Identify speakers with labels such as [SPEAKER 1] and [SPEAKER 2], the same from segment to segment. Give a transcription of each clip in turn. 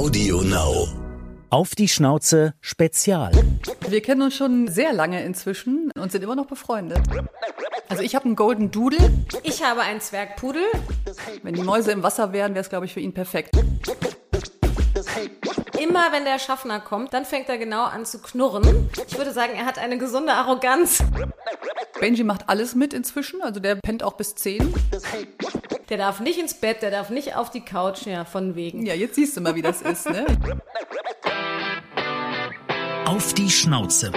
[SPEAKER 1] Audio Now.
[SPEAKER 2] Auf die Schnauze Spezial.
[SPEAKER 3] Wir kennen uns schon sehr lange inzwischen und sind immer noch befreundet. Also ich habe einen Golden Doodle.
[SPEAKER 4] Ich habe einen Zwergpudel.
[SPEAKER 3] Wenn die Mäuse im Wasser wären, wäre es, glaube ich, für ihn perfekt.
[SPEAKER 4] Immer wenn der Schaffner kommt, dann fängt er genau an zu knurren. Ich würde sagen, er hat eine gesunde Arroganz.
[SPEAKER 3] Benji macht alles mit inzwischen, also der pennt auch bis 10.
[SPEAKER 4] Der darf nicht ins Bett, der darf nicht auf die Couch, ja, von wegen.
[SPEAKER 3] Ja, jetzt siehst du mal, wie das ist, ne?
[SPEAKER 2] Auf die Schnauze.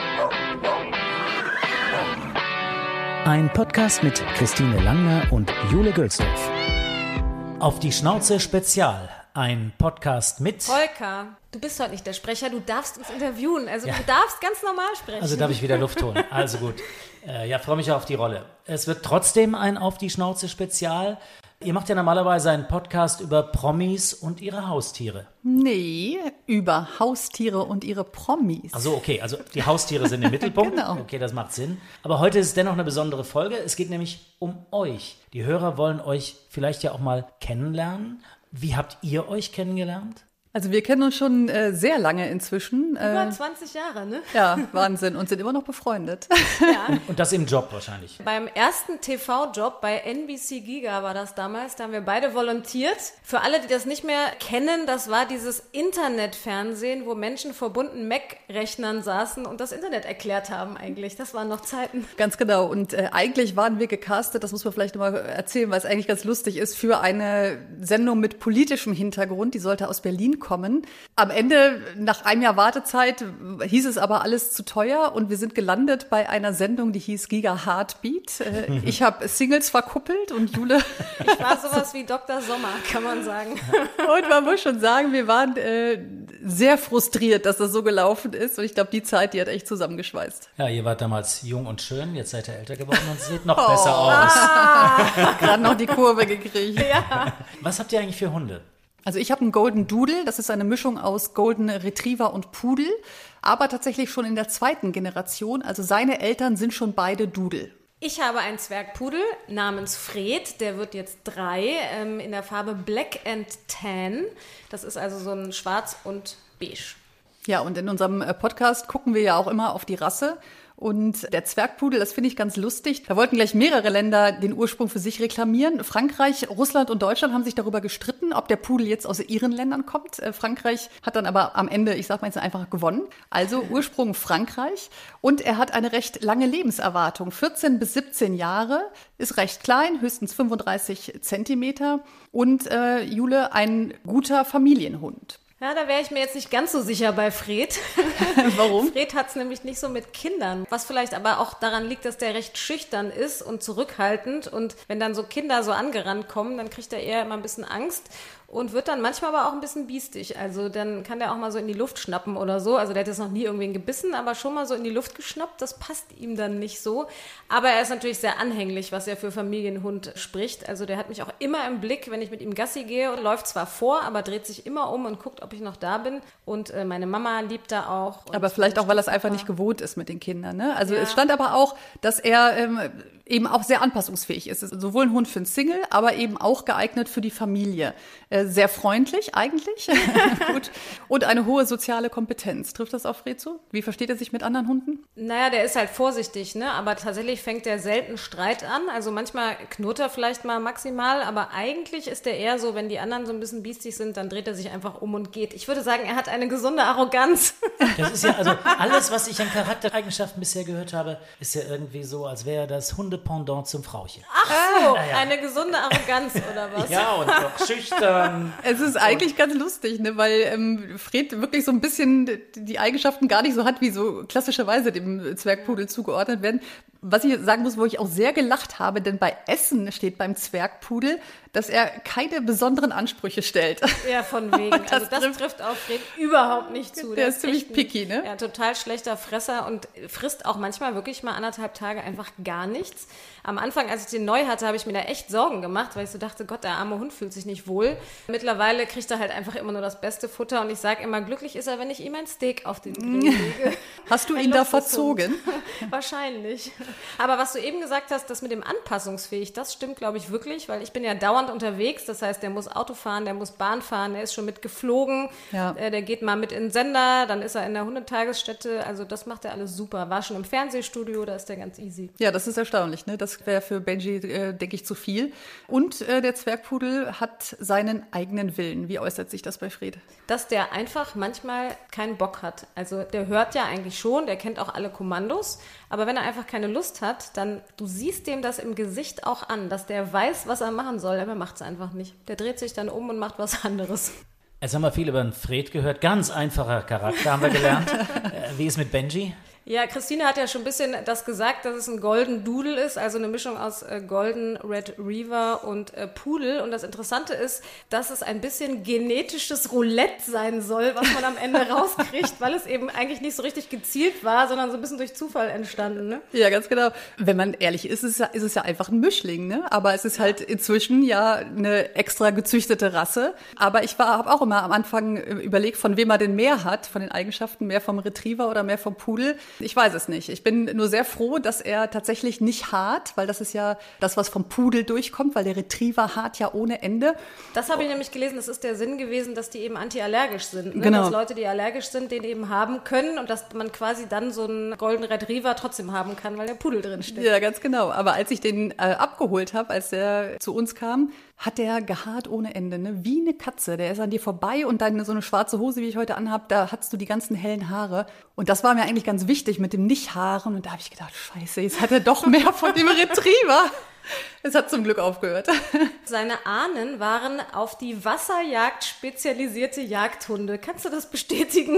[SPEAKER 2] Ein Podcast mit Christine Langner und Jule Gölsdorf. Auf die Schnauze Spezial. Ein Podcast mit.
[SPEAKER 4] Volker, du bist heute nicht der Sprecher, du darfst uns interviewen. Also du darfst ganz normal sprechen.
[SPEAKER 2] Also darf ich wieder Luft holen. Also gut. Äh, ja, freue mich auf die Rolle. Es wird trotzdem ein Auf die Schnauze Spezial. Ihr macht ja normalerweise einen Podcast über Promis und ihre Haustiere.
[SPEAKER 3] Nee, über Haustiere und ihre Promis.
[SPEAKER 2] Also okay, also die Haustiere sind im Mittelpunkt.
[SPEAKER 3] Genau.
[SPEAKER 2] Okay, das macht Sinn. Aber heute ist dennoch eine besondere Folge. Es geht nämlich um euch. Die Hörer wollen euch vielleicht ja auch mal kennenlernen. Wie habt ihr euch kennengelernt?
[SPEAKER 3] Also wir kennen uns schon äh, sehr lange inzwischen.
[SPEAKER 4] Über
[SPEAKER 3] Äh,
[SPEAKER 4] 20 Jahre, ne?
[SPEAKER 3] ja, Wahnsinn. Und sind immer noch befreundet.
[SPEAKER 4] Ja.
[SPEAKER 2] Und das im Job wahrscheinlich.
[SPEAKER 4] Beim ersten TV-Job bei NBC Giga war das damals, da haben wir beide volontiert. Für alle, die das nicht mehr kennen, das war dieses Internetfernsehen, wo Menschen vor bunten Mac-Rechnern saßen und das Internet erklärt haben eigentlich. Das waren noch Zeiten.
[SPEAKER 3] Ganz genau. Und äh, eigentlich waren wir gecastet, das muss man vielleicht nochmal erzählen, weil es eigentlich ganz lustig ist, für eine Sendung mit politischem Hintergrund. Die sollte aus Berlin kommen. Am Ende, nach einem Jahr Wartezeit, hieß es aber alles zu teuer und wir sind gelandet bei einer Sendung, die hieß Giga Heartbeat. Äh, ich habe Singles verkuppelt und Jule.
[SPEAKER 4] Ich war sowas wie Dr. Sommer, kann man sagen.
[SPEAKER 3] und man muss schon sagen, wir waren äh, sehr frustriert, dass das so gelaufen ist. Und ich glaube, die Zeit, die hat echt zusammengeschweißt.
[SPEAKER 2] Ja, ihr wart damals jung und schön, jetzt seid ihr älter geworden und seht noch besser aus.
[SPEAKER 3] Gerade noch die Kurve gekriegt.
[SPEAKER 2] Was habt ihr eigentlich für Hunde?
[SPEAKER 3] Also ich habe einen Golden Doodle, das ist eine Mischung aus Golden Retriever und Pudel, aber tatsächlich schon in der zweiten Generation. Also seine Eltern sind schon beide Doodle.
[SPEAKER 4] Ich habe einen Zwergpudel namens Fred, der wird jetzt drei, ähm, in der Farbe Black and Tan. Das ist also so ein Schwarz und Beige.
[SPEAKER 3] Ja, und in unserem äh, Podcast gucken wir ja auch immer auf die Rasse. Und der Zwergpudel, das finde ich ganz lustig. Da wollten gleich mehrere Länder den Ursprung für sich reklamieren. Frankreich, Russland und Deutschland haben sich darüber gestritten, ob der Pudel jetzt aus ihren Ländern kommt. Äh, Frankreich hat dann aber am Ende, ich sag mal jetzt einfach gewonnen. Also Ursprung Frankreich. Und er hat eine recht lange Lebenserwartung. 14 bis 17 Jahre, ist recht klein, höchstens 35 Zentimeter. Und äh, Jule, ein guter Familienhund.
[SPEAKER 4] Ja, da wäre ich mir jetzt nicht ganz so sicher bei Fred.
[SPEAKER 3] Warum?
[SPEAKER 4] Fred hat es nämlich nicht so mit Kindern. Was vielleicht aber auch daran liegt, dass der recht schüchtern ist und zurückhaltend. Und wenn dann so Kinder so angerannt kommen, dann kriegt er eher immer ein bisschen Angst und wird dann manchmal aber auch ein bisschen biestig. Also dann kann der auch mal so in die Luft schnappen oder so. Also der hat jetzt noch nie irgendwen gebissen, aber schon mal so in die Luft geschnappt. Das passt ihm dann nicht so. Aber er ist natürlich sehr anhänglich, was er für Familienhund spricht. Also der hat mich auch immer im Blick, wenn ich mit ihm Gassi gehe und läuft zwar vor, aber dreht sich immer um und guckt, ob ich noch da bin. Und äh, meine Mama liebt da auch.
[SPEAKER 3] Aber vielleicht auch, weil er es einfach nicht gewohnt ist mit den Kindern. Ne? Also
[SPEAKER 4] Ja.
[SPEAKER 3] es stand aber auch, dass er ähm, eben auch sehr anpassungsfähig ist. Ist sowohl ein Hund für einen Single, aber eben auch geeignet für die Familie. Äh, sehr freundlich eigentlich. Gut. Und eine hohe soziale Kompetenz. Trifft das auf Fred zu? Wie versteht er sich mit anderen Hunden?
[SPEAKER 4] Naja, der ist halt vorsichtig, ne? Aber tatsächlich fängt der selten Streit an. Also manchmal knurrt er vielleicht mal maximal, aber eigentlich ist der eher so, wenn die anderen so ein bisschen biestig sind, dann dreht er sich einfach um und geht. Ich würde sagen, er hat eine gesunde Arroganz.
[SPEAKER 2] Das ist ja, also alles, was ich an Charaktereigenschaften bisher gehört habe, ist ja irgendwie so, als wäre das Hundependant zum Frauchen.
[SPEAKER 4] Ach so, eine gesunde Arroganz oder was?
[SPEAKER 2] Ja, und doch schüchtern.
[SPEAKER 3] Es ist eigentlich ganz lustig, ne? weil ähm, Fred wirklich so ein bisschen die Eigenschaften gar nicht so hat, wie so klassischerweise dem Zwergpudel zugeordnet werden. Was ich sagen muss, wo ich auch sehr gelacht habe, denn bei Essen steht beim Zwergpudel, dass er keine besonderen Ansprüche stellt.
[SPEAKER 4] Ja, von wegen.
[SPEAKER 3] Und das
[SPEAKER 4] also das
[SPEAKER 3] trifft-
[SPEAKER 4] trifft auf Fred überhaupt nicht zu.
[SPEAKER 3] Der ist ziemlich picky, ne?
[SPEAKER 4] Ja, total schlechter Fresser und frisst auch manchmal wirklich mal anderthalb Tage einfach gar nichts. Am Anfang, als ich den neu hatte, habe ich mir da echt Sorgen gemacht, weil ich so dachte, Gott, der arme Hund fühlt sich nicht wohl. Mittlerweile kriegt er halt einfach immer nur das beste Futter und ich sage immer, glücklich ist er, wenn ich ihm ein Steak auf den Grill lege.
[SPEAKER 3] Hast du
[SPEAKER 4] Ein
[SPEAKER 3] ihn da verzogen?
[SPEAKER 4] Wahrscheinlich. Aber was du eben gesagt hast, das mit dem anpassungsfähig, das stimmt, glaube ich, wirklich, weil ich bin ja dauernd unterwegs. Das heißt, der muss Auto fahren, der muss Bahn fahren, der ist schon mitgeflogen,
[SPEAKER 3] Ja.
[SPEAKER 4] äh, der geht mal mit in den Sender, dann ist er in der Hundetagesstätte. Also das macht er alles super. War schon im Fernsehstudio, da ist der ganz easy.
[SPEAKER 3] Ja, das ist erstaunlich. Ne? Das wäre für Benji, äh, denke ich, zu viel. Und äh, der Zwergpudel hat seinen eigenen Willen. Wie äußert sich das bei Fred?
[SPEAKER 4] dass der einfach manchmal keinen Bock hat. Also der hört ja eigentlich schon, der kennt auch alle Kommandos, aber wenn er einfach keine Lust hat, dann du siehst dem das im Gesicht auch an, dass der weiß, was er machen soll, aber er macht es einfach nicht. Der dreht sich dann um und macht was anderes.
[SPEAKER 2] Jetzt haben wir viel über den Fred gehört. Ganz einfacher Charakter haben wir gelernt. äh, wie ist mit Benji?
[SPEAKER 4] Ja, Christine hat ja schon ein bisschen das gesagt, dass es ein Golden Doodle ist, also eine Mischung aus äh, Golden Red Reaver und äh, Pudel. Und das Interessante ist, dass es ein bisschen genetisches Roulette sein soll, was man am Ende rauskriegt, weil es eben eigentlich nicht so richtig gezielt war, sondern so ein bisschen durch Zufall entstanden. Ne?
[SPEAKER 3] Ja, ganz genau. Wenn man ehrlich ist, ist es ja, ist es ja einfach ein Mischling, ne? Aber es ist halt inzwischen ja eine extra gezüchtete Rasse. Aber ich habe auch immer am Anfang äh, überlegt, von wem er denn mehr hat, von den Eigenschaften, mehr vom Retriever oder mehr vom Pudel. Ich weiß es nicht. Ich bin nur sehr froh, dass er tatsächlich nicht hart, weil das ist ja das, was vom Pudel durchkommt, weil der Retriever hart ja ohne Ende.
[SPEAKER 4] Das habe ich nämlich gelesen, das ist der Sinn gewesen, dass die eben antiallergisch sind. Ne?
[SPEAKER 3] Genau.
[SPEAKER 4] Dass Leute, die allergisch sind, den eben haben können und dass man quasi dann so einen Golden Retriever trotzdem haben kann, weil der Pudel drin steckt.
[SPEAKER 3] Ja, ganz genau. Aber als ich den äh, abgeholt habe, als er zu uns kam, hat der gehaart ohne Ende, ne? Wie eine Katze. Der ist an dir vorbei und dann so eine schwarze Hose, wie ich heute anhab, da hattest du die ganzen hellen Haare. Und das war mir eigentlich ganz wichtig mit dem Nicht-Haaren. Und da habe ich gedacht, scheiße, jetzt hat er doch mehr von dem Retriever. Es hat zum Glück aufgehört.
[SPEAKER 4] Seine Ahnen waren auf die Wasserjagd spezialisierte Jagdhunde. Kannst du das bestätigen?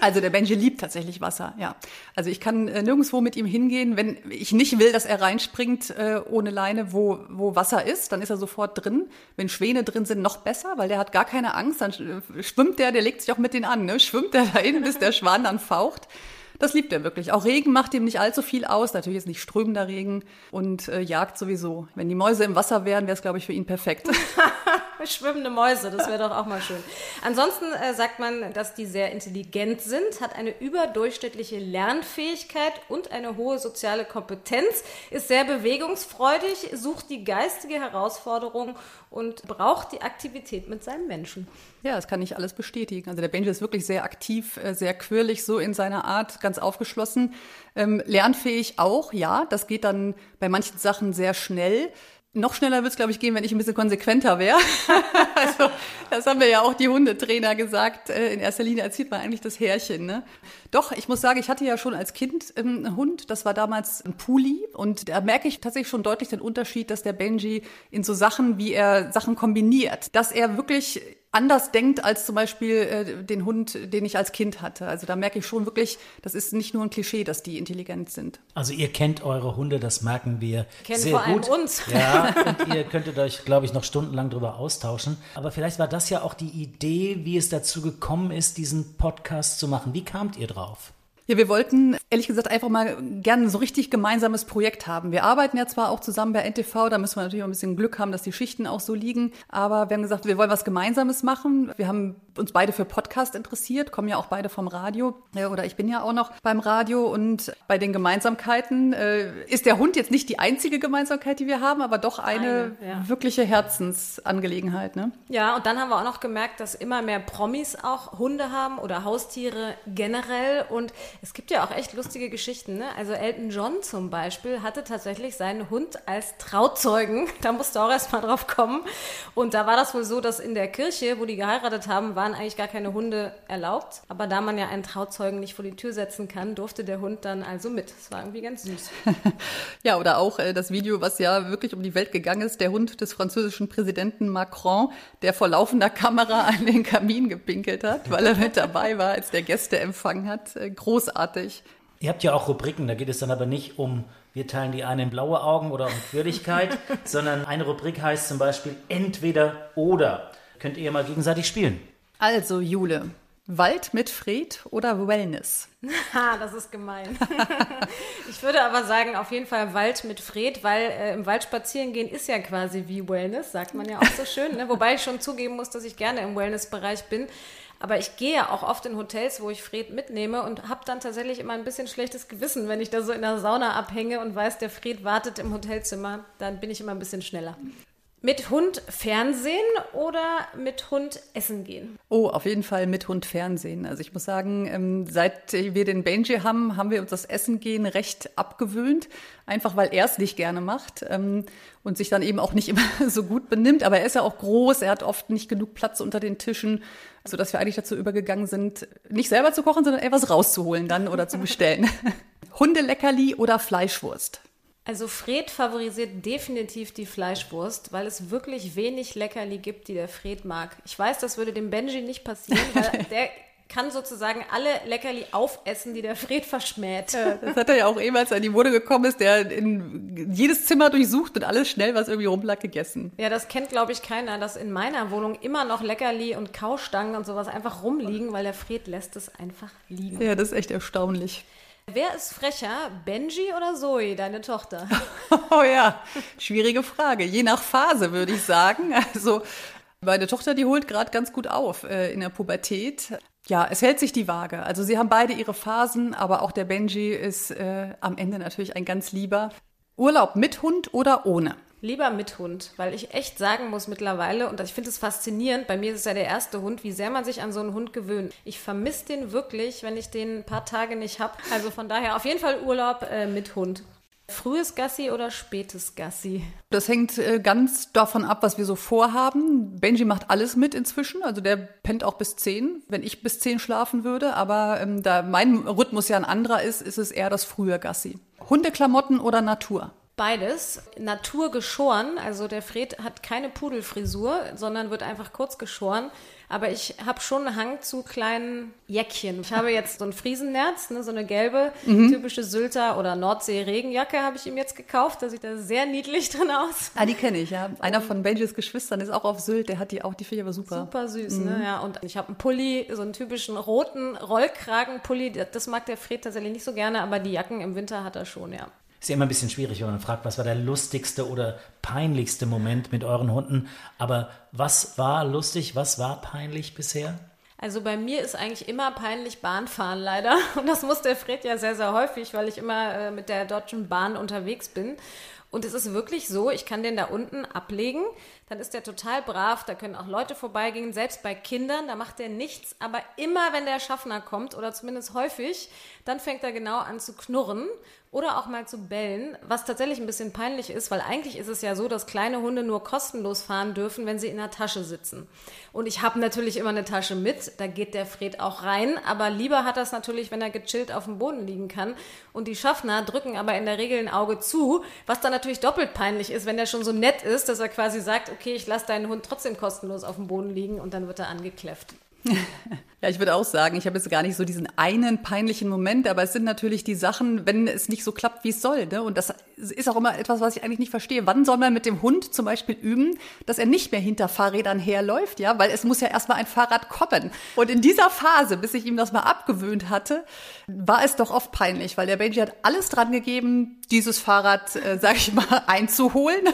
[SPEAKER 3] Also der Benji liebt tatsächlich Wasser, ja. Also ich kann äh, nirgendwo mit ihm hingehen, wenn ich nicht will, dass er reinspringt äh, ohne Leine, wo, wo Wasser ist, dann ist er sofort drin. Wenn Schwäne drin sind, noch besser, weil der hat gar keine Angst. Dann äh, schwimmt der, der legt sich auch mit denen an, ne? schwimmt der dahin, bis der Schwan dann faucht. Das liebt er wirklich. Auch Regen macht ihm nicht allzu viel aus. Natürlich ist nicht strömender Regen und äh, Jagd sowieso. Wenn die Mäuse im Wasser wären, wäre es, glaube ich, für ihn perfekt.
[SPEAKER 4] Schwimmende Mäuse, das wäre doch auch mal schön. Ansonsten äh, sagt man, dass die sehr intelligent sind, hat eine überdurchschnittliche Lernfähigkeit und eine hohe soziale Kompetenz, ist sehr bewegungsfreudig, sucht die geistige Herausforderung und braucht die Aktivität mit seinem Menschen.
[SPEAKER 3] Ja, das kann ich alles bestätigen. Also der Benji ist wirklich sehr aktiv, äh, sehr quirlig, so in seiner Art, ganz aufgeschlossen. Ähm, lernfähig auch, ja. Das geht dann bei manchen Sachen sehr schnell. Noch schneller wird es, glaube ich, gehen, wenn ich ein bisschen konsequenter wäre. also, das haben wir ja auch die Hundetrainer gesagt. Äh, In erster Linie erzieht man eigentlich das Härchen. Ne? Doch, ich muss sagen, ich hatte ja schon als Kind ähm, einen Hund. Das war damals ein Puli. Und da merke ich tatsächlich schon deutlich den Unterschied, dass der Benji in so Sachen, wie er Sachen kombiniert, dass er wirklich anders denkt als zum Beispiel äh, den Hund, den ich als Kind hatte. Also da merke ich schon wirklich, das ist nicht nur ein Klischee, dass die intelligent sind.
[SPEAKER 2] Also ihr kennt eure Hunde, das merken wir
[SPEAKER 4] Kennen
[SPEAKER 2] sehr
[SPEAKER 4] vor allem
[SPEAKER 2] gut.
[SPEAKER 4] uns.
[SPEAKER 2] Ja, und ihr könntet euch, glaube ich, noch stundenlang darüber austauschen. Aber vielleicht war das ja auch die Idee, wie es dazu gekommen ist, diesen Podcast zu machen. Wie kamt ihr drauf?
[SPEAKER 3] Ja, wir wollten ehrlich gesagt einfach mal gerne so richtig gemeinsames Projekt haben. Wir arbeiten ja zwar auch zusammen bei NTV, da müssen wir natürlich auch ein bisschen Glück haben, dass die Schichten auch so liegen. Aber wir haben gesagt, wir wollen was Gemeinsames machen. Wir haben uns beide für Podcast interessiert, kommen ja auch beide vom Radio. Ja, oder ich bin ja auch noch beim Radio. Und bei den Gemeinsamkeiten äh, ist der Hund jetzt nicht die einzige Gemeinsamkeit, die wir haben, aber doch eine,
[SPEAKER 4] Eine, ja.
[SPEAKER 3] wirkliche Herzensangelegenheit. Ne?
[SPEAKER 4] Ja, und dann haben wir auch noch gemerkt, dass immer mehr Promis auch Hunde haben oder Haustiere generell. Und es gibt ja auch echt lustige Geschichten. Ne? Also Elton John zum Beispiel hatte tatsächlich seinen Hund als Trauzeugen. Da musste auch erst mal drauf kommen. Und da war das wohl so, dass in der Kirche, wo die geheiratet haben, waren eigentlich gar keine Hunde erlaubt. Aber da man ja einen Trauzeugen nicht vor die Tür setzen kann, durfte der Hund dann also mit. Das war irgendwie ganz süß.
[SPEAKER 3] Ja, oder auch äh, das Video, was ja wirklich um die Welt gegangen ist, der Hund des französischen Präsidenten Macron, der vor laufender Kamera an den Kamin gepinkelt hat, weil er mit dabei war, als der Gäste empfangen hat. Äh, großartig.
[SPEAKER 2] Ihr habt ja auch Rubriken, da geht es dann aber nicht um, wir teilen die einen in blaue Augen oder um Quirligkeit, sondern eine Rubrik heißt zum Beispiel entweder oder. Könnt ihr mal gegenseitig spielen.
[SPEAKER 3] Also, Jule, Wald mit Fred oder Wellness?
[SPEAKER 4] Ha, das ist gemein. ich würde aber sagen, auf jeden Fall Wald mit Fred, weil äh, im Wald spazieren gehen ist ja quasi wie Wellness, sagt man ja auch so schön. Ne? Wobei ich schon zugeben muss, dass ich gerne im Wellness-Bereich bin. Aber ich gehe ja auch oft in Hotels, wo ich Fred mitnehme und habe dann tatsächlich immer ein bisschen schlechtes Gewissen, wenn ich da so in der Sauna abhänge und weiß, der Fred wartet im Hotelzimmer. Dann bin ich immer ein bisschen schneller. Mit Hund Fernsehen oder mit Hund essen gehen?
[SPEAKER 3] Oh, auf jeden Fall mit Hund Fernsehen. Also ich muss sagen, ähm, seit wir den Benji haben, haben wir uns das Essen gehen recht abgewöhnt. Einfach weil er es nicht gerne macht ähm, und sich dann eben auch nicht immer so gut benimmt. Aber er ist ja auch groß, er hat oft nicht genug Platz unter den Tischen, sodass wir eigentlich dazu übergegangen sind, nicht selber zu kochen, sondern eher was rauszuholen dann oder zu bestellen. Hundeleckerli oder Fleischwurst?
[SPEAKER 4] Also Fred favorisiert definitiv die Fleischwurst, weil es wirklich wenig Leckerli gibt, die der Fred mag. Ich weiß, das würde dem Benji nicht passieren, weil der kann sozusagen alle Leckerli aufessen, die der Fred verschmäht.
[SPEAKER 3] Ja, das hat er ja auch eben, als er in die Wohnung gekommen ist, der in jedes Zimmer durchsucht und alles schnell, was irgendwie rumlag, gegessen.
[SPEAKER 4] Ja, das kennt, glaube ich, keiner, dass in meiner Wohnung immer noch Leckerli und Kaustangen und sowas einfach rumliegen, weil der Fred lässt es einfach liegen.
[SPEAKER 3] Ja, das ist echt erstaunlich.
[SPEAKER 4] Wer ist frecher, Benji oder Zoe, deine Tochter?
[SPEAKER 3] Oh ja, schwierige Frage. Je nach Phase würde ich sagen. Also meine Tochter, die holt gerade ganz gut auf äh, in der Pubertät. Ja, es hält sich die Waage. Also sie haben beide ihre Phasen, aber auch der Benji ist äh, am Ende natürlich ein ganz lieber. Urlaub mit Hund oder ohne?
[SPEAKER 4] Lieber mit Hund, weil ich echt sagen muss mittlerweile, und ich finde es faszinierend, bei mir ist es ja der erste Hund, wie sehr man sich an so einen Hund gewöhnt. Ich vermisse den wirklich, wenn ich den ein paar Tage nicht habe. Also von daher auf jeden Fall Urlaub äh, mit Hund. Frühes Gassi oder spätes Gassi?
[SPEAKER 3] Das hängt äh, ganz davon ab, was wir so vorhaben. Benji macht alles mit inzwischen, also der pennt auch bis zehn, wenn ich bis zehn schlafen würde. Aber ähm, da mein Rhythmus ja ein anderer ist, ist es eher das frühe Gassi. Hundeklamotten oder Natur?
[SPEAKER 4] Beides. Natur geschoren, also der Fred hat keine Pudelfrisur, sondern wird einfach kurz geschoren. Aber ich habe schon einen Hang zu kleinen Jäckchen. Ich habe jetzt so ein Friesennerz, ne, so eine gelbe, mhm. typische Sylter- oder Nordsee-Regenjacke habe ich ihm jetzt gekauft. Da sieht er sehr niedlich drin aus.
[SPEAKER 3] Ah, die kenne ich, ja. Einer von Benjis Geschwistern ist auch auf Sylt, der hat die auch, die finde ich aber super.
[SPEAKER 4] Super süß, ne, mhm. ne? Ja, und ich habe einen Pulli, so einen typischen roten Rollkragenpulli. Das mag der Fred tatsächlich nicht so gerne, aber die Jacken im Winter hat er schon, ja.
[SPEAKER 2] Ist immer ein bisschen schwierig, wenn man fragt, was war der lustigste oder peinlichste Moment mit euren Hunden. Aber was war lustig, was war peinlich bisher?
[SPEAKER 4] Also bei mir ist eigentlich immer peinlich Bahnfahren leider. Und das muss der Fred ja sehr, sehr häufig, weil ich immer äh, mit der Deutschen Bahn unterwegs bin. Und es ist wirklich so, ich kann den da unten ablegen, dann ist der total brav, da können auch Leute vorbeigehen, selbst bei Kindern, da macht der nichts, aber immer wenn der Schaffner kommt oder zumindest häufig, dann fängt er genau an zu knurren oder auch mal zu bellen, was tatsächlich ein bisschen peinlich ist, weil eigentlich ist es ja so, dass kleine Hunde nur kostenlos fahren dürfen, wenn sie in der Tasche sitzen. Und ich habe natürlich immer eine Tasche mit, da geht der Fred auch rein, aber lieber hat das natürlich, wenn er gechillt auf dem Boden liegen kann. Und die Schaffner drücken aber in der Regel ein Auge zu, was dann natürlich doppelt peinlich ist, wenn der schon so nett ist, dass er quasi sagt, okay, ich lasse deinen Hund trotzdem kostenlos auf dem Boden liegen und dann wird er angekläfft.
[SPEAKER 3] Ja, ich würde auch sagen, ich habe jetzt gar nicht so diesen einen peinlichen Moment, aber es sind natürlich die Sachen, wenn es nicht so klappt, wie es soll. Ne? Und das ist auch immer etwas, was ich eigentlich nicht verstehe. Wann soll man mit dem Hund zum Beispiel üben, dass er nicht mehr hinter Fahrrädern herläuft, ja? Weil es muss ja erstmal ein Fahrrad kommen. Und in dieser Phase, bis ich ihm das mal abgewöhnt hatte, war es doch oft peinlich, weil der Benji hat alles dran gegeben, dieses Fahrrad, äh, sag ich mal, einzuholen.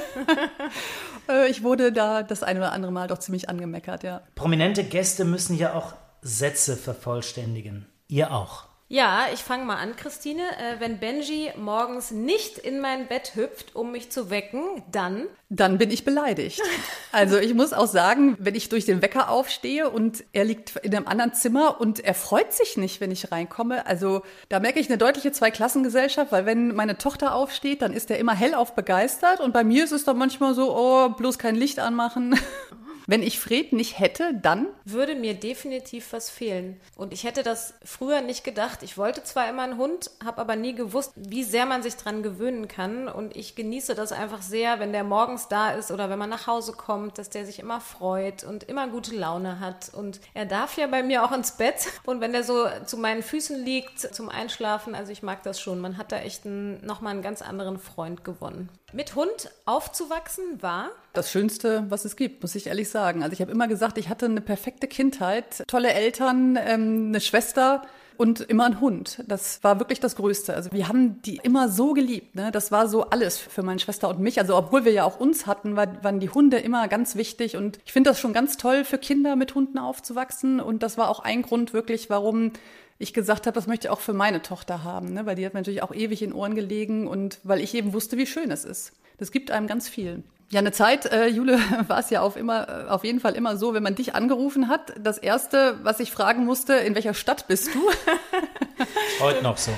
[SPEAKER 3] Äh, ich wurde da das eine oder andere Mal doch ziemlich angemeckert, ja.
[SPEAKER 2] Prominente Gäste müssen ja auch Sätze vervollständigen. Ihr auch.
[SPEAKER 4] Ja, ich fange mal an, Christine. Äh, wenn Benji morgens nicht in mein Bett hüpft, um mich zu wecken, dann?
[SPEAKER 3] Dann bin ich beleidigt. Also ich muss auch sagen, wenn ich durch den Wecker aufstehe und er liegt in einem anderen Zimmer und er freut sich nicht, wenn ich reinkomme, also da merke ich eine deutliche Zweiklassengesellschaft, weil wenn meine Tochter aufsteht, dann ist er immer hellauf begeistert und bei mir ist es dann manchmal so, oh, bloß kein Licht anmachen. Wenn ich Fred nicht hätte, dann?
[SPEAKER 4] Würde mir definitiv was fehlen. Und ich hätte das früher nicht gedacht. Ich wollte zwar immer einen Hund, habe aber nie gewusst, wie sehr man sich dran gewöhnen kann. Und ich genieße das einfach sehr, wenn der morgens da ist oder wenn man nach Hause kommt, dass der sich immer freut und immer gute Laune hat. Und er darf ja bei mir auch ins Bett. Und wenn der so zu meinen Füßen liegt zum Einschlafen, also ich mag das schon. Man hat da echt nochmal einen ganz anderen Freund gewonnen. Mit Hund aufzuwachsen war?
[SPEAKER 3] Das Schönste, was es gibt, muss ich ehrlich sagen. Also ich habe immer gesagt, ich hatte eine perfekte Kindheit, tolle Eltern, ähm, eine Schwester und immer ein Hund. Das war wirklich das Größte. Also wir haben die immer so geliebt. Ne? Das war so alles für meine Schwester und mich. Also obwohl wir ja auch uns hatten, war, waren die Hunde immer ganz wichtig. Und ich finde das schon ganz toll für Kinder mit Hunden aufzuwachsen. Und das war auch ein Grund wirklich, warum ich gesagt habe, das möchte ich auch für meine Tochter haben, ne? weil die hat mir natürlich auch ewig in Ohren gelegen und weil ich eben wusste, wie schön es ist. Das gibt einem ganz viel. Ja, eine Zeit, äh, Jule, war es ja auf, immer, auf jeden Fall immer so, wenn man dich angerufen hat, das Erste, was ich fragen musste, in welcher Stadt bist du?
[SPEAKER 2] Heute noch so.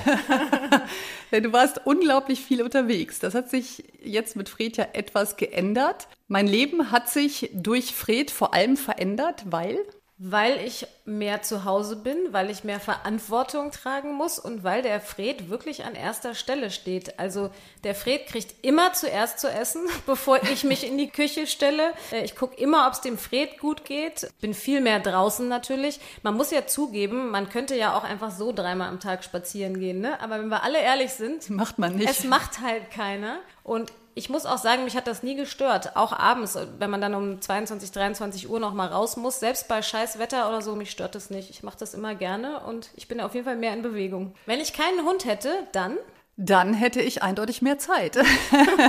[SPEAKER 3] du warst unglaublich viel unterwegs. Das hat sich jetzt mit Fred ja etwas geändert. Mein Leben hat sich durch Fred vor allem verändert, weil
[SPEAKER 4] weil ich mehr zu Hause bin, weil ich mehr Verantwortung tragen muss und weil der Fred wirklich an erster Stelle steht. Also der Fred kriegt immer zuerst zu essen, bevor ich mich in die Küche stelle. Äh, ich gucke immer, ob es dem Fred gut geht. Bin viel mehr draußen natürlich. Man muss ja zugeben, man könnte ja auch einfach so dreimal am Tag spazieren gehen, ne? Aber wenn wir alle ehrlich sind,
[SPEAKER 3] macht man nicht.
[SPEAKER 4] Es macht halt keiner. Und ich muss auch sagen, mich hat das nie gestört. Auch abends, wenn man dann um 22, 23 Uhr noch mal raus muss, selbst bei scheiß Wetter oder so, mich stört das nicht. Ich mache das immer gerne und ich bin auf jeden Fall mehr in Bewegung. Wenn ich keinen Hund hätte, dann
[SPEAKER 3] dann hätte ich eindeutig mehr Zeit.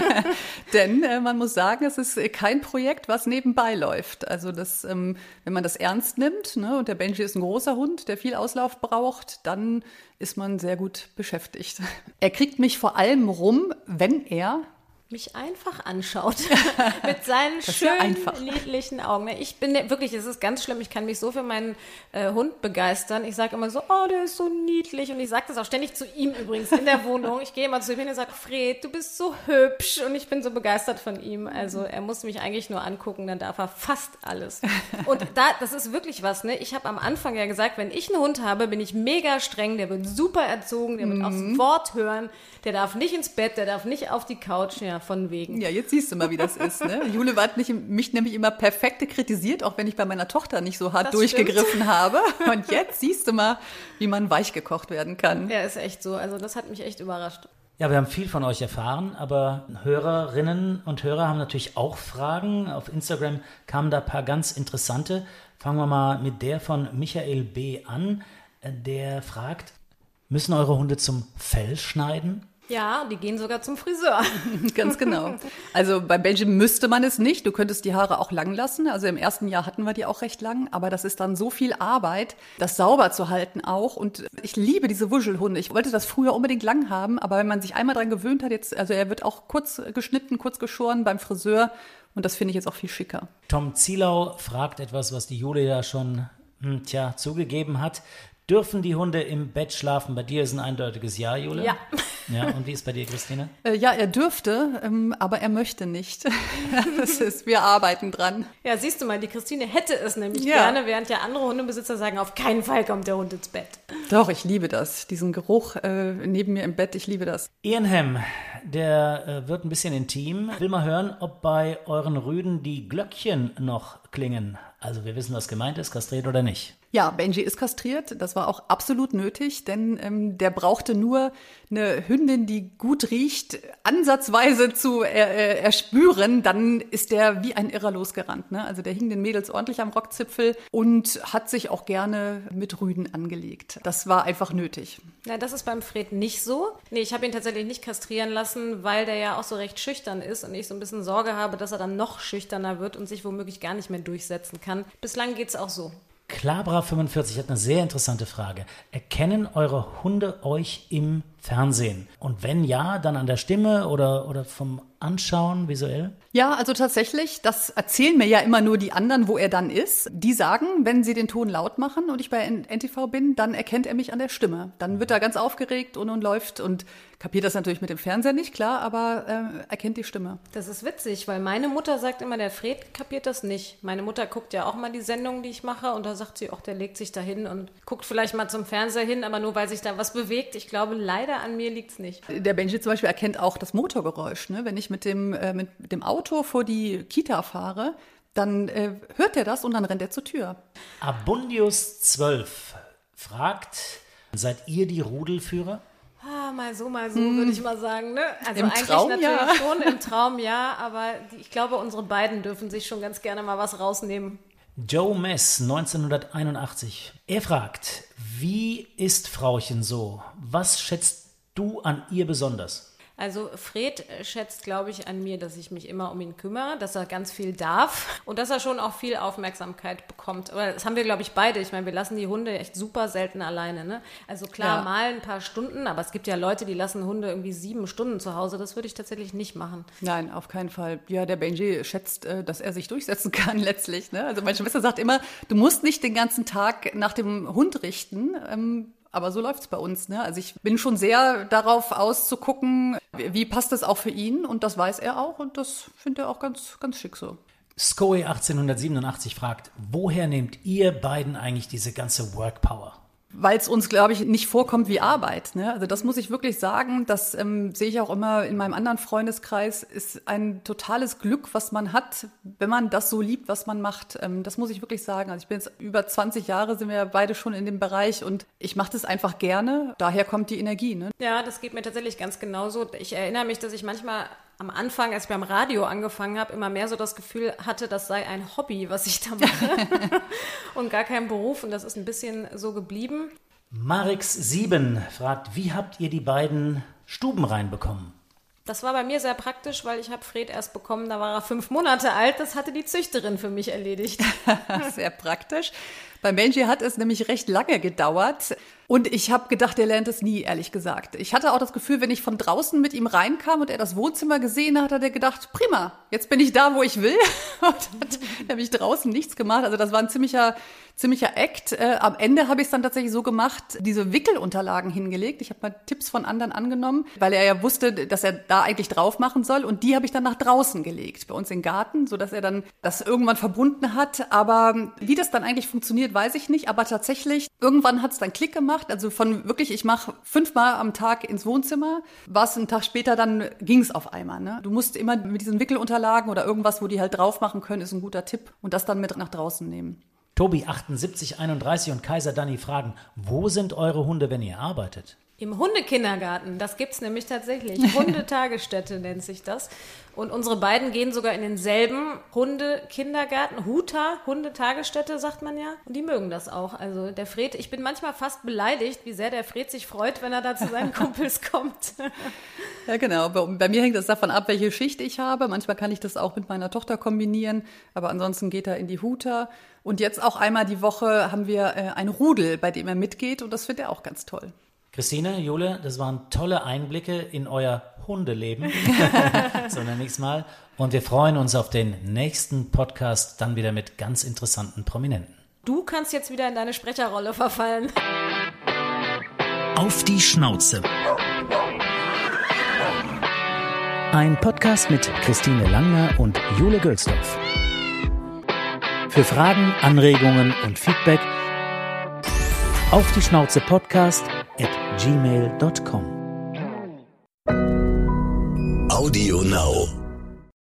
[SPEAKER 3] Denn äh, man muss sagen, es ist kein Projekt, was nebenbei läuft. Also das, ähm, wenn man das ernst nimmt, ne, und der Benji ist ein großer Hund, der viel Auslauf braucht, dann ist man sehr gut beschäftigt. Er kriegt mich vor allem rum, wenn er
[SPEAKER 4] mich einfach anschaut mit seinen schönen, niedlichen Augen. Ich bin wirklich, es ist ganz schlimm, ich kann mich so für meinen äh, Hund begeistern. Ich sage immer so, oh, der ist so niedlich und ich sage das auch ständig zu ihm übrigens in der Wohnung. Ich gehe immer zu ihm hin und sage, Fred, du bist so hübsch und ich bin so begeistert von ihm. Also er muss mich eigentlich nur angucken, dann darf er fast alles. Und da, das ist wirklich was, ne? Ich habe am Anfang ja gesagt, wenn ich einen Hund habe, bin ich mega streng, der wird super erzogen, der wird mhm. aufs Wort hören, der darf nicht ins Bett, der darf nicht auf die Couch, ja, von wegen.
[SPEAKER 3] Ja, jetzt siehst du mal, wie das ist. Ne? Jule hat mich, mich nämlich immer perfekte kritisiert, auch wenn ich bei meiner Tochter nicht so hart das durchgegriffen stimmt. habe. Und jetzt siehst du mal, wie man weich gekocht werden kann.
[SPEAKER 4] Ja, ist echt so. Also das hat mich echt überrascht.
[SPEAKER 2] Ja, wir haben viel von euch erfahren, aber Hörerinnen und Hörer haben natürlich auch Fragen. Auf Instagram kamen da ein paar ganz interessante. Fangen wir mal mit der von Michael B. an. Der fragt, müssen eure Hunde zum Fell schneiden?
[SPEAKER 4] Ja, die gehen sogar zum Friseur.
[SPEAKER 3] Ganz genau. Also bei Benjamin müsste man es nicht. Du könntest die Haare auch lang lassen. Also im ersten Jahr hatten wir die auch recht lang, aber das ist dann so viel Arbeit, das sauber zu halten auch. Und ich liebe diese Wuschelhunde. Ich wollte das früher unbedingt lang haben, aber wenn man sich einmal dran gewöhnt hat, jetzt, also er wird auch kurz geschnitten, kurz geschoren beim Friseur. Und das finde ich jetzt auch viel schicker.
[SPEAKER 2] Tom Zielau fragt etwas, was die Julia ja schon hm, tja, zugegeben hat. Dürfen die Hunde im Bett schlafen? Bei dir ist ein eindeutiges Ja, Jule.
[SPEAKER 4] Ja.
[SPEAKER 2] Ja, und wie ist bei dir, Christine?
[SPEAKER 3] Äh, ja, er dürfte, ähm, aber er möchte nicht. das ist, wir arbeiten dran.
[SPEAKER 4] Ja, siehst du mal, die Christine hätte es nämlich ja. gerne, während ja andere Hundebesitzer sagen, auf keinen Fall kommt der Hund ins Bett.
[SPEAKER 3] Doch, ich liebe das. Diesen Geruch äh, neben mir im Bett, ich liebe das.
[SPEAKER 2] Ian Ham, der äh, wird ein bisschen intim. Will mal hören, ob bei euren Rüden die Glöckchen noch klingen. Also wir wissen, was gemeint ist, kastriert oder nicht.
[SPEAKER 3] Ja, Benji ist kastriert. Das war auch absolut nötig, denn ähm, der brauchte nur eine Hündin, die gut riecht, ansatzweise zu äh, erspüren. Dann ist der wie ein Irrer losgerannt. Ne? Also der hing den Mädels ordentlich am Rockzipfel und hat sich auch gerne mit Rüden angelegt. Das war einfach nötig.
[SPEAKER 4] Na, das ist beim Fred nicht so. Nee, ich habe ihn tatsächlich nicht kastrieren lassen, weil der ja auch so recht schüchtern ist und ich so ein bisschen Sorge habe, dass er dann noch schüchterner wird und sich womöglich gar nicht mehr durchsetzen kann. Bislang geht es auch so.
[SPEAKER 2] Klabra45 hat eine sehr interessante Frage. Erkennen eure Hunde euch im Fernsehen? Und wenn ja, dann an der Stimme oder, oder vom Anschauen visuell?
[SPEAKER 3] Ja, also tatsächlich, das erzählen mir ja immer nur die anderen, wo er dann ist. Die sagen, wenn sie den Ton laut machen und ich bei NTV bin, dann erkennt er mich an der Stimme. Dann wird er ganz aufgeregt und, und läuft und kapiert das natürlich mit dem Fernseher nicht, klar, aber äh, erkennt die Stimme.
[SPEAKER 4] Das ist witzig, weil meine Mutter sagt immer, der Fred kapiert das nicht. Meine Mutter guckt ja auch mal die Sendung, die ich mache und da sagt sie, auch der legt sich da hin und guckt vielleicht mal zum Fernseher hin, aber nur weil sich da was bewegt. Ich glaube, leider an mir liegt es nicht.
[SPEAKER 3] Der Benji zum Beispiel erkennt auch das Motorgeräusch. Ne? Wenn ich mit dem, äh, mit dem Auto vor die Kita fahre, dann äh, hört er das und dann rennt er zur Tür.
[SPEAKER 2] Abundius 12 fragt, seid ihr die Rudelführer?
[SPEAKER 4] Ah, mal so, mal so, würde ich mal sagen. Ne? Also
[SPEAKER 3] Im
[SPEAKER 4] eigentlich
[SPEAKER 3] Traum,
[SPEAKER 4] natürlich
[SPEAKER 3] ja.
[SPEAKER 4] schon, im Traum ja, aber die, ich glaube, unsere beiden dürfen sich schon ganz gerne mal was rausnehmen.
[SPEAKER 2] Joe Mess, 1981. Er fragt, wie ist Frauchen so? Was schätzt du an ihr besonders?
[SPEAKER 4] Also Fred schätzt, glaube ich, an mir, dass ich mich immer um ihn kümmere, dass er ganz viel darf und dass er schon auch viel Aufmerksamkeit bekommt. Aber das haben wir, glaube ich, beide. Ich meine, wir lassen die Hunde echt super selten alleine. Ne? Also klar,
[SPEAKER 3] Ja.
[SPEAKER 4] mal ein paar Stunden, aber es gibt ja Leute, die lassen Hunde irgendwie sieben Stunden zu Hause. Das würde ich tatsächlich nicht machen.
[SPEAKER 3] Nein, auf keinen Fall. Ja, der Benji schätzt, äh, dass er sich durchsetzen kann letztlich. Ne? Also meine Schwester sagt immer, du musst nicht den ganzen Tag nach dem Hund richten. Aber so läuft's bei uns. Ne? Also ich bin schon sehr darauf auszugucken, wie, passt es auch für ihn. Und das weiß er auch. Und das findet er auch ganz, ganz schick so.
[SPEAKER 2] Scoey 1887 fragt, woher nehmt ihr beiden eigentlich diese ganze Workpower?
[SPEAKER 3] Weil es uns, glaube ich, nicht vorkommt wie Arbeit. Ne? Also das muss ich wirklich sagen. Das ähm, sehe ich auch immer in meinem anderen Freundeskreis. Ist ein totales Glück, was man hat, wenn man das so liebt, was man macht. Ähm, das muss ich wirklich sagen. Also ich bin jetzt über 20 Jahre, sind wir ja beide schon in dem Bereich und ich mache das einfach gerne. Daher kommt die Energie. Ne?
[SPEAKER 4] Ja, das geht mir tatsächlich ganz genauso. Ich erinnere mich, dass ich manchmal am Anfang, als ich beim Radio angefangen habe, immer mehr so das Gefühl hatte, das sei ein Hobby, was ich da mache und gar kein Beruf. Und das ist ein bisschen so geblieben.
[SPEAKER 2] Marix7 fragt, wie habt ihr die beiden Stuben reinbekommen?
[SPEAKER 4] Das war bei mir sehr praktisch, weil ich habe Fred erst bekommen, da war er fünf Monate alt. Das hatte die Züchterin für mich erledigt.
[SPEAKER 3] Sehr praktisch. Bei Benji hat es nämlich recht lange gedauert. Und ich habe gedacht, er lernt es nie, ehrlich gesagt. Ich hatte auch das Gefühl, wenn ich von draußen mit ihm reinkam und er das Wohnzimmer gesehen hat, hat er gedacht, prima, jetzt bin ich da, wo ich will. Und hat nämlich draußen nichts gemacht. Also das war ein ziemlicher, ziemlicher Act. Äh, am Ende habe ich es dann tatsächlich so gemacht, diese Wickelunterlagen hingelegt. Ich habe mal Tipps von anderen angenommen, weil er ja wusste, dass er da eigentlich drauf machen soll. Und die habe ich dann nach draußen gelegt, bei uns im Garten, sodass er dann das irgendwann verbunden hat. Aber wie das dann eigentlich funktioniert, weiß ich nicht. Aber tatsächlich, irgendwann hat es dann Klick gemacht. Also von wirklich, ich mache fünfmal am Tag ins Wohnzimmer. Was einen Tag später, dann ging es auf einmal. Ne? Du musst immer mit diesen Wickelunterlagen oder irgendwas, wo die halt drauf machen können, ist ein guter Tipp. Und das dann mit nach draußen nehmen.
[SPEAKER 2] Tobi 7831 und Kaiser Danny fragen, wo sind eure Hunde, wenn ihr arbeitet?
[SPEAKER 4] Im Hundekindergarten, das gibt's nämlich tatsächlich. Hundetagesstätte nennt sich das. Und unsere beiden gehen sogar in denselben Hundekindergarten, Huta, Hundetagesstätte, sagt man ja. Und die mögen das auch. Also der Fred, ich bin manchmal fast beleidigt, wie sehr der Fred sich freut, wenn er da zu seinen Kumpels kommt.
[SPEAKER 3] Ja, genau. Bei, bei mir hängt es davon ab, welche Schicht ich habe. Manchmal kann ich das auch mit meiner Tochter kombinieren, aber ansonsten geht er in die Huta. Und jetzt auch einmal die Woche haben wir äh, ein Rudel, bei dem er mitgeht und das findet er auch ganz toll.
[SPEAKER 2] Christine, Jule, das waren tolle Einblicke in euer Hundeleben. so nenne ich es mal. Und wir freuen uns auf den nächsten Podcast, dann wieder mit ganz interessanten Prominenten.
[SPEAKER 4] Du kannst jetzt wieder in deine Sprecherrolle verfallen.
[SPEAKER 2] Auf die Schnauze. Ein Podcast mit Christine Langner und Jule Gölsdorf. Für Fragen, Anregungen und Feedback auf die Schnauze Podcast at gmail.com.
[SPEAKER 1] Audio Now.